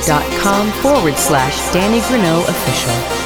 facebook.com forward slash Danny Grunow Official.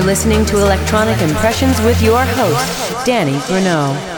You're listening to Electronic Impressions with your host, Danny Grunow.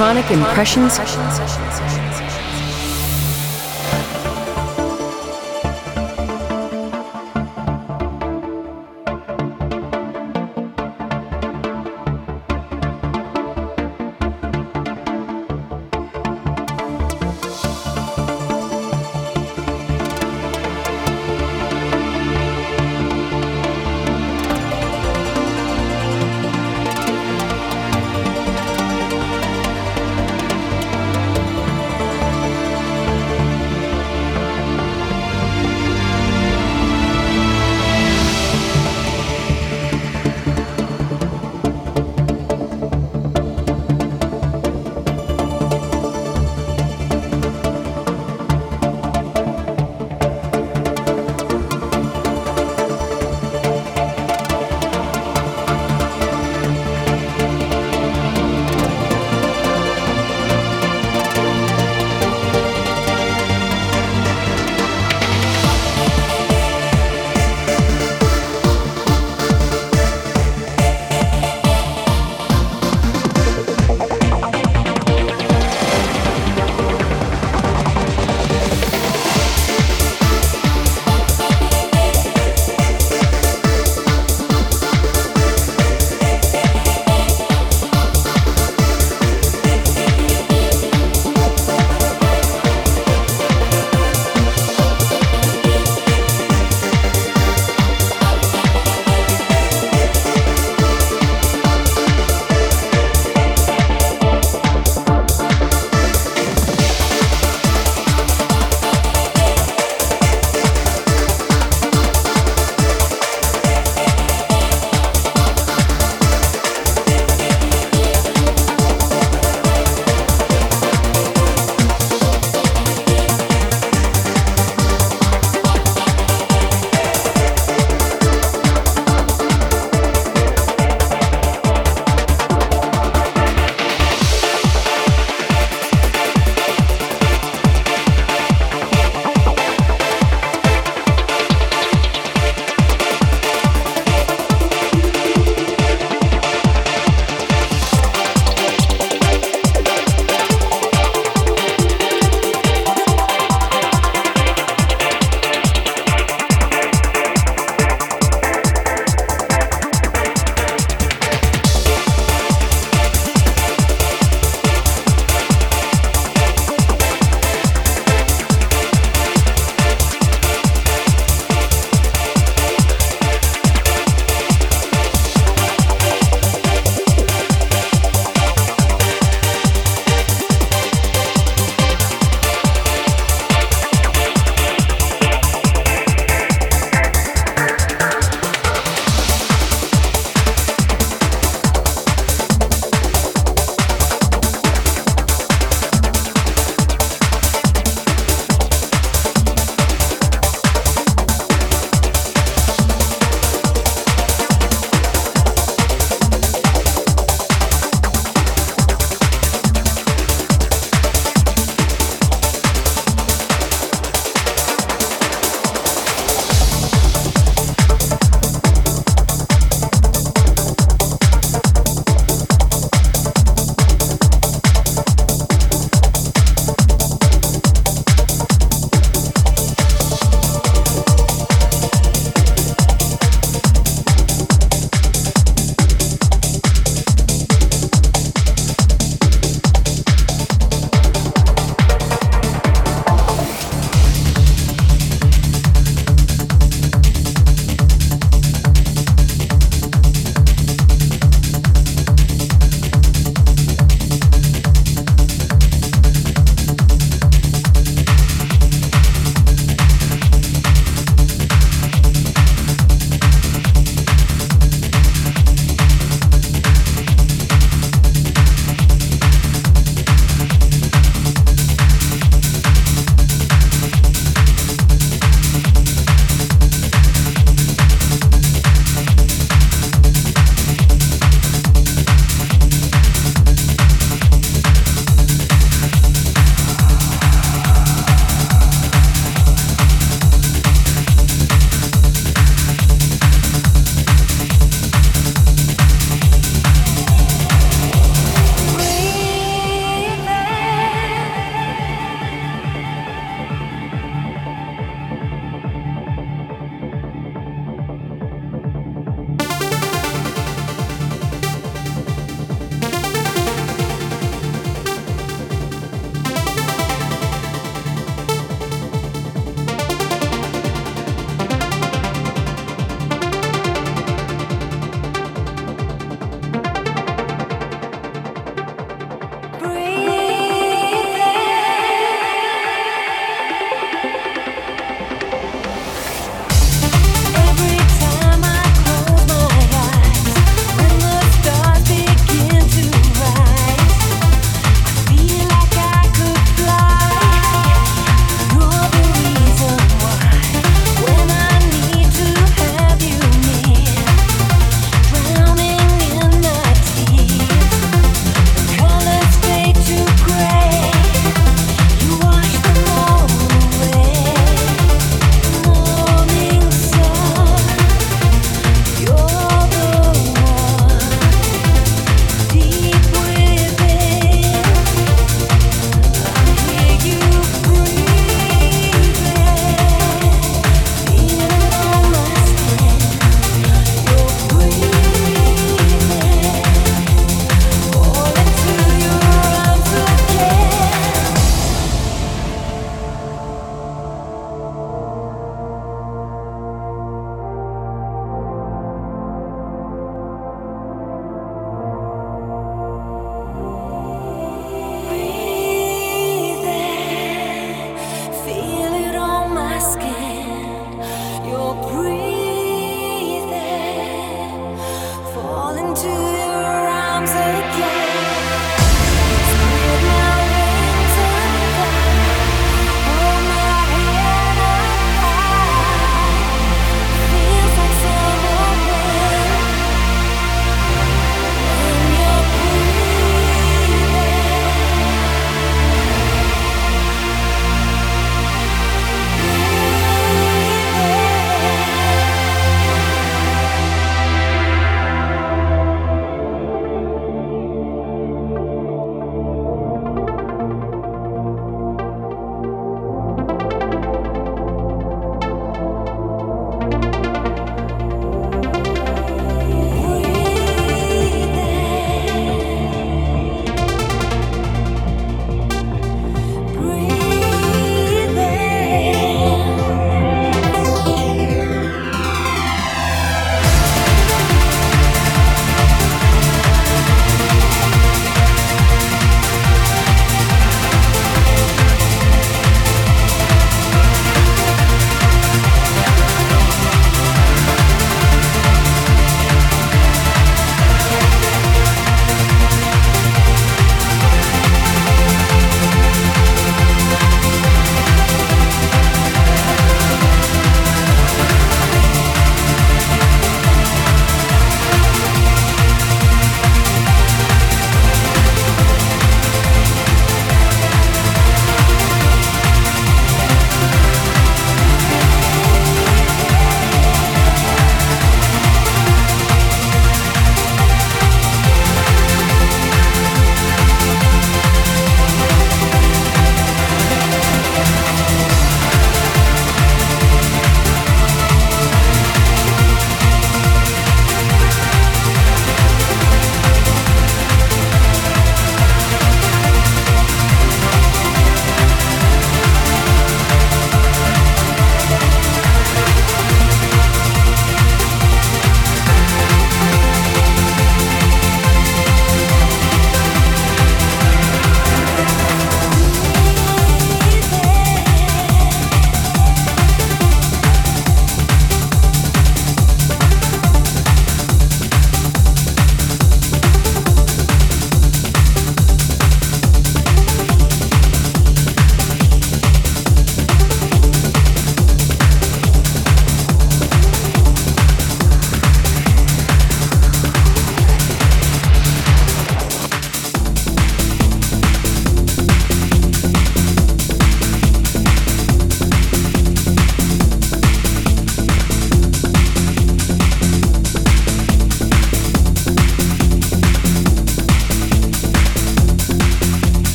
Electronic Impressions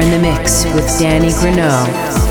in the mix with Danny Grunow.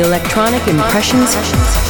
Electronic Impressions.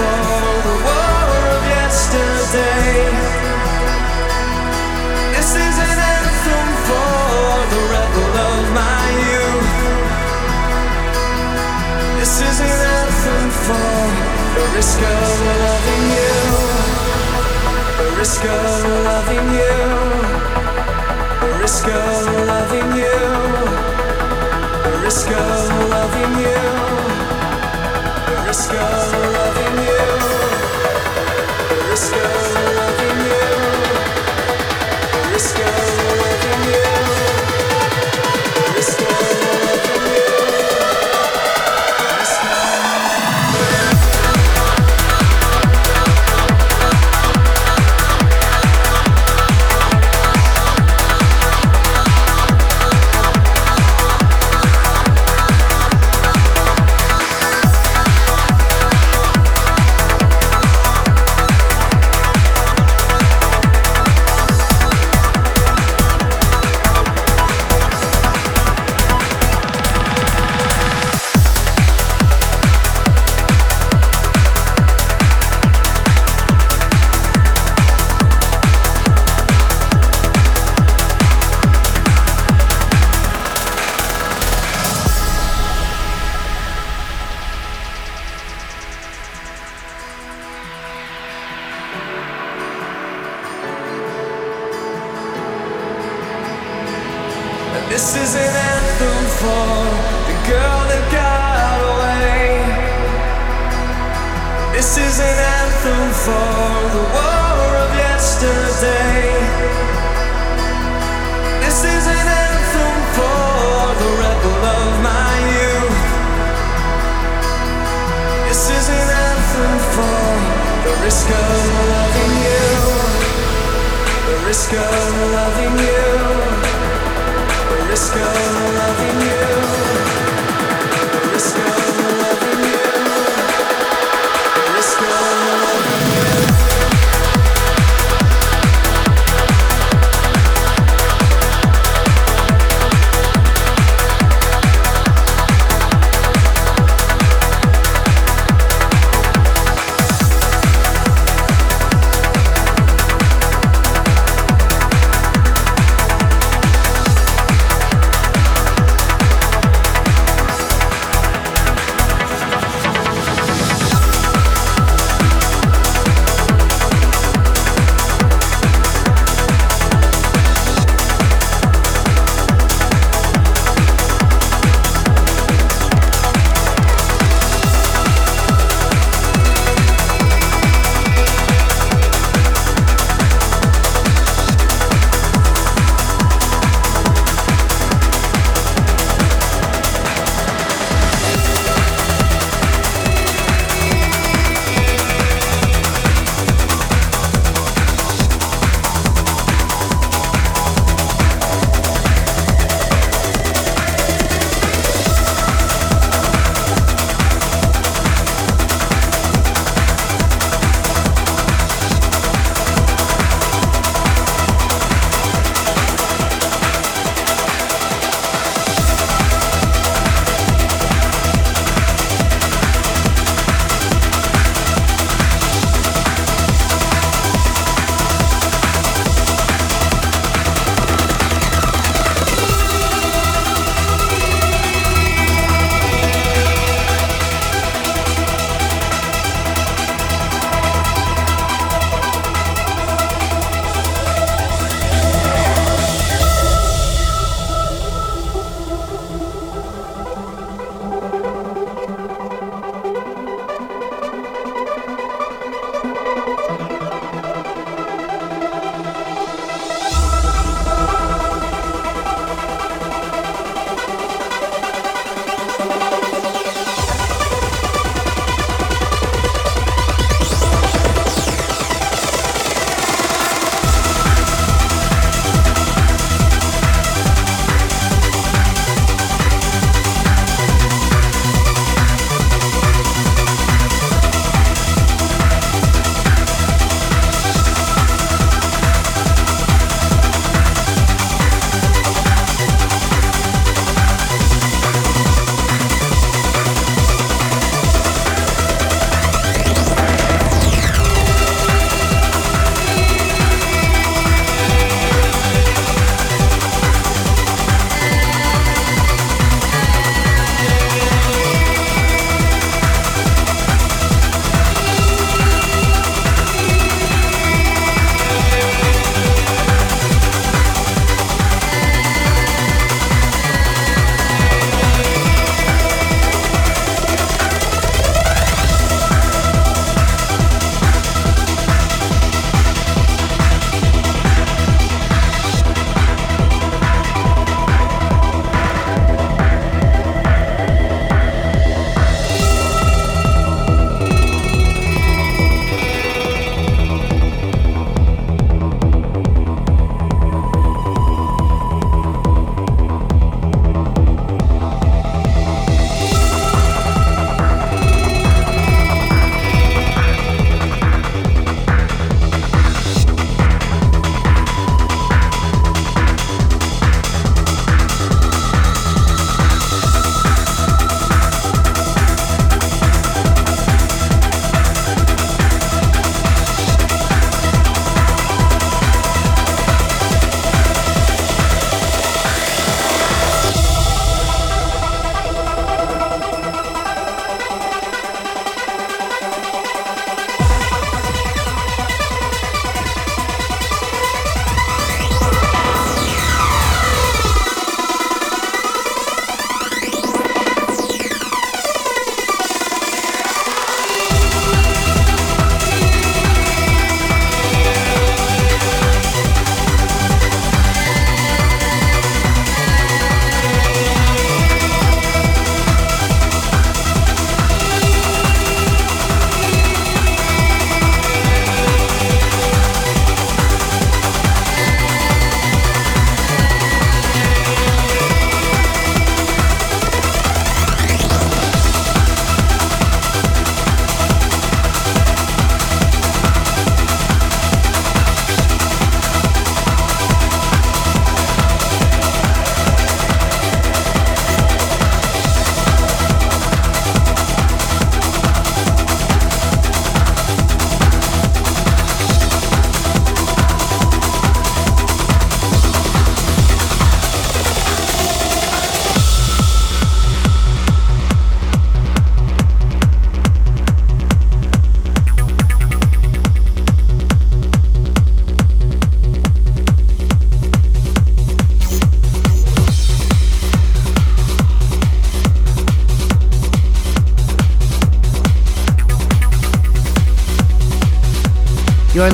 follow the war of yesterday. This is an anthem for the rebel of my youth. This is an anthem for the risk of loving you. The risk of loving you. The risk of loving you. The risk of loving you. The risk of.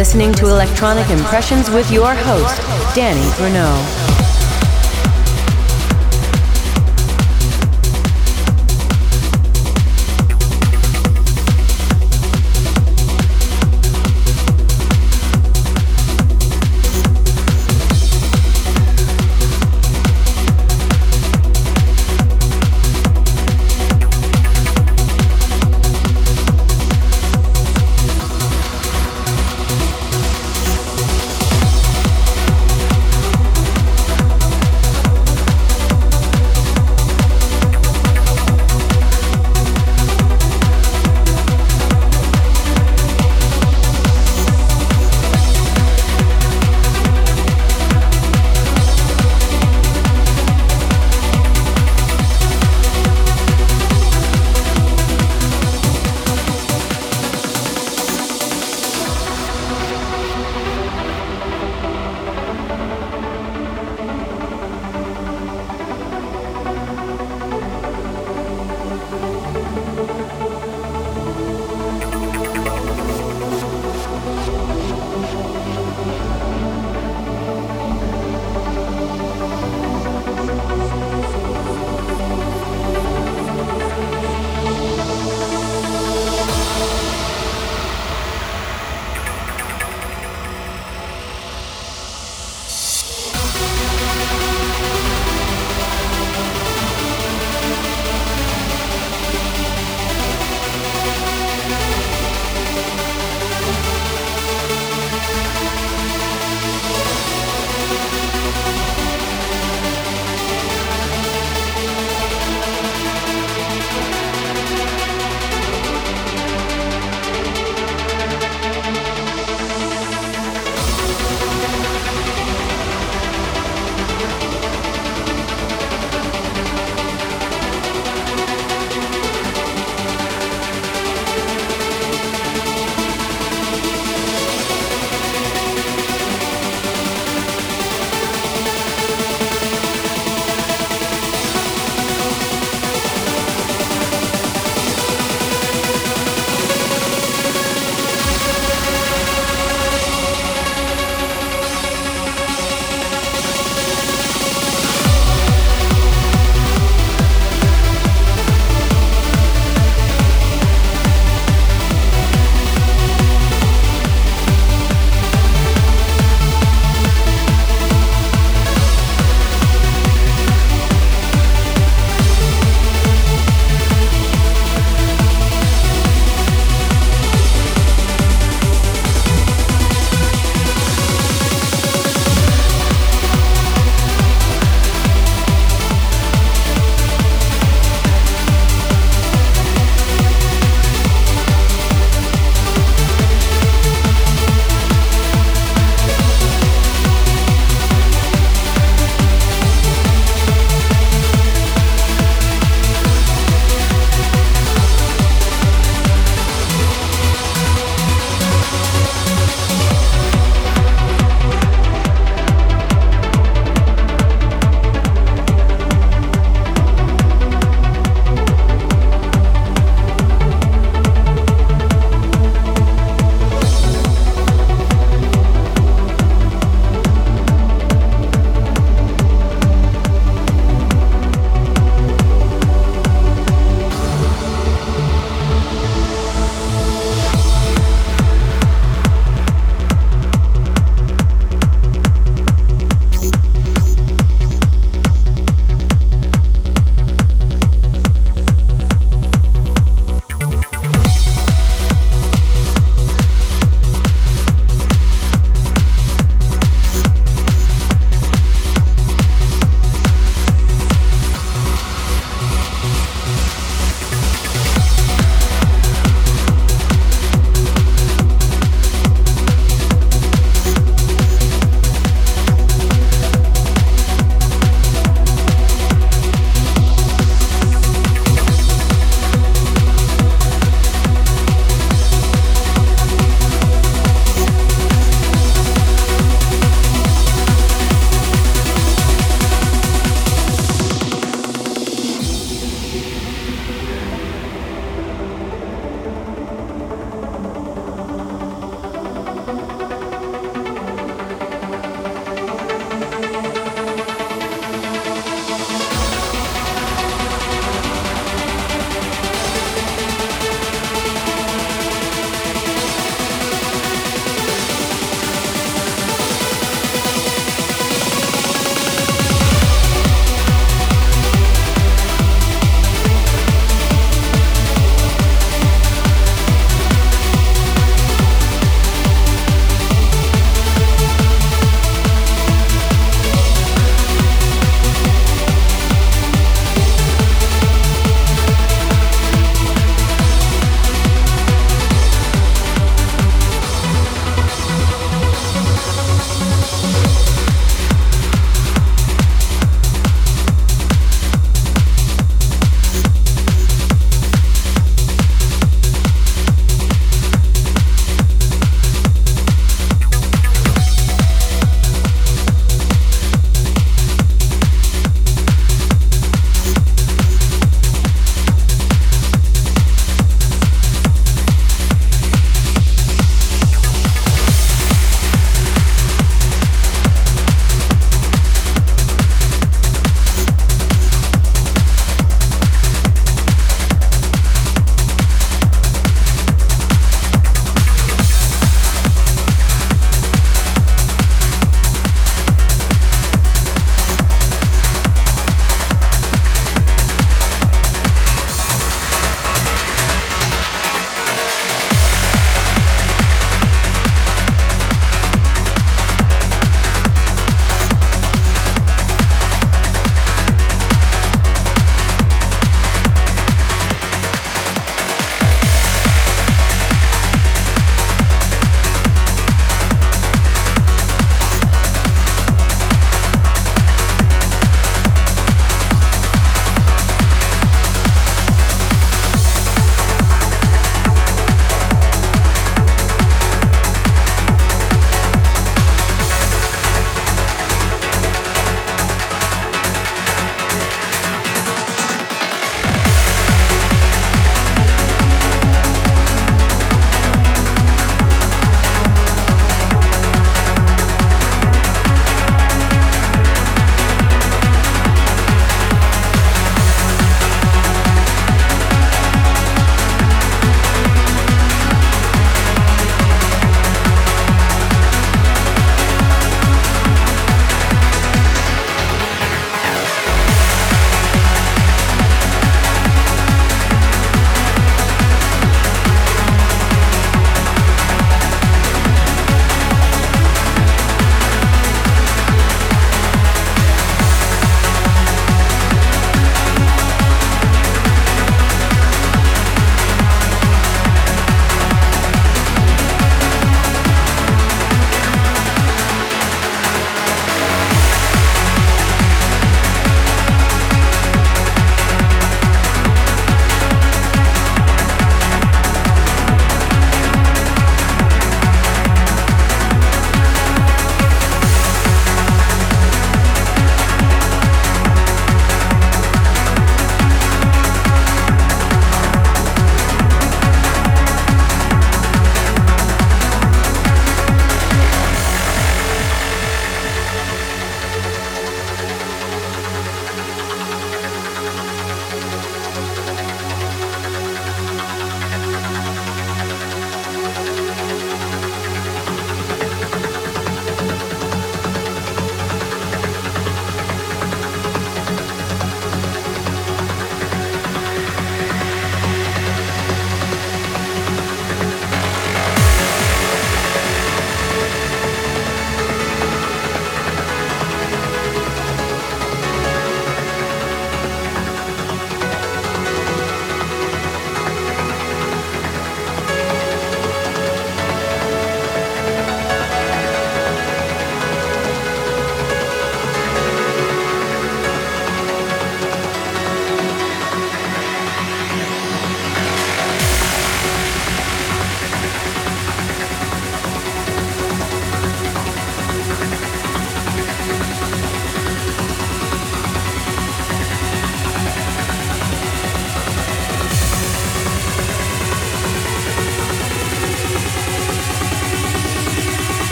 Listening to Electronic Impressions with your host, Danny Grunow.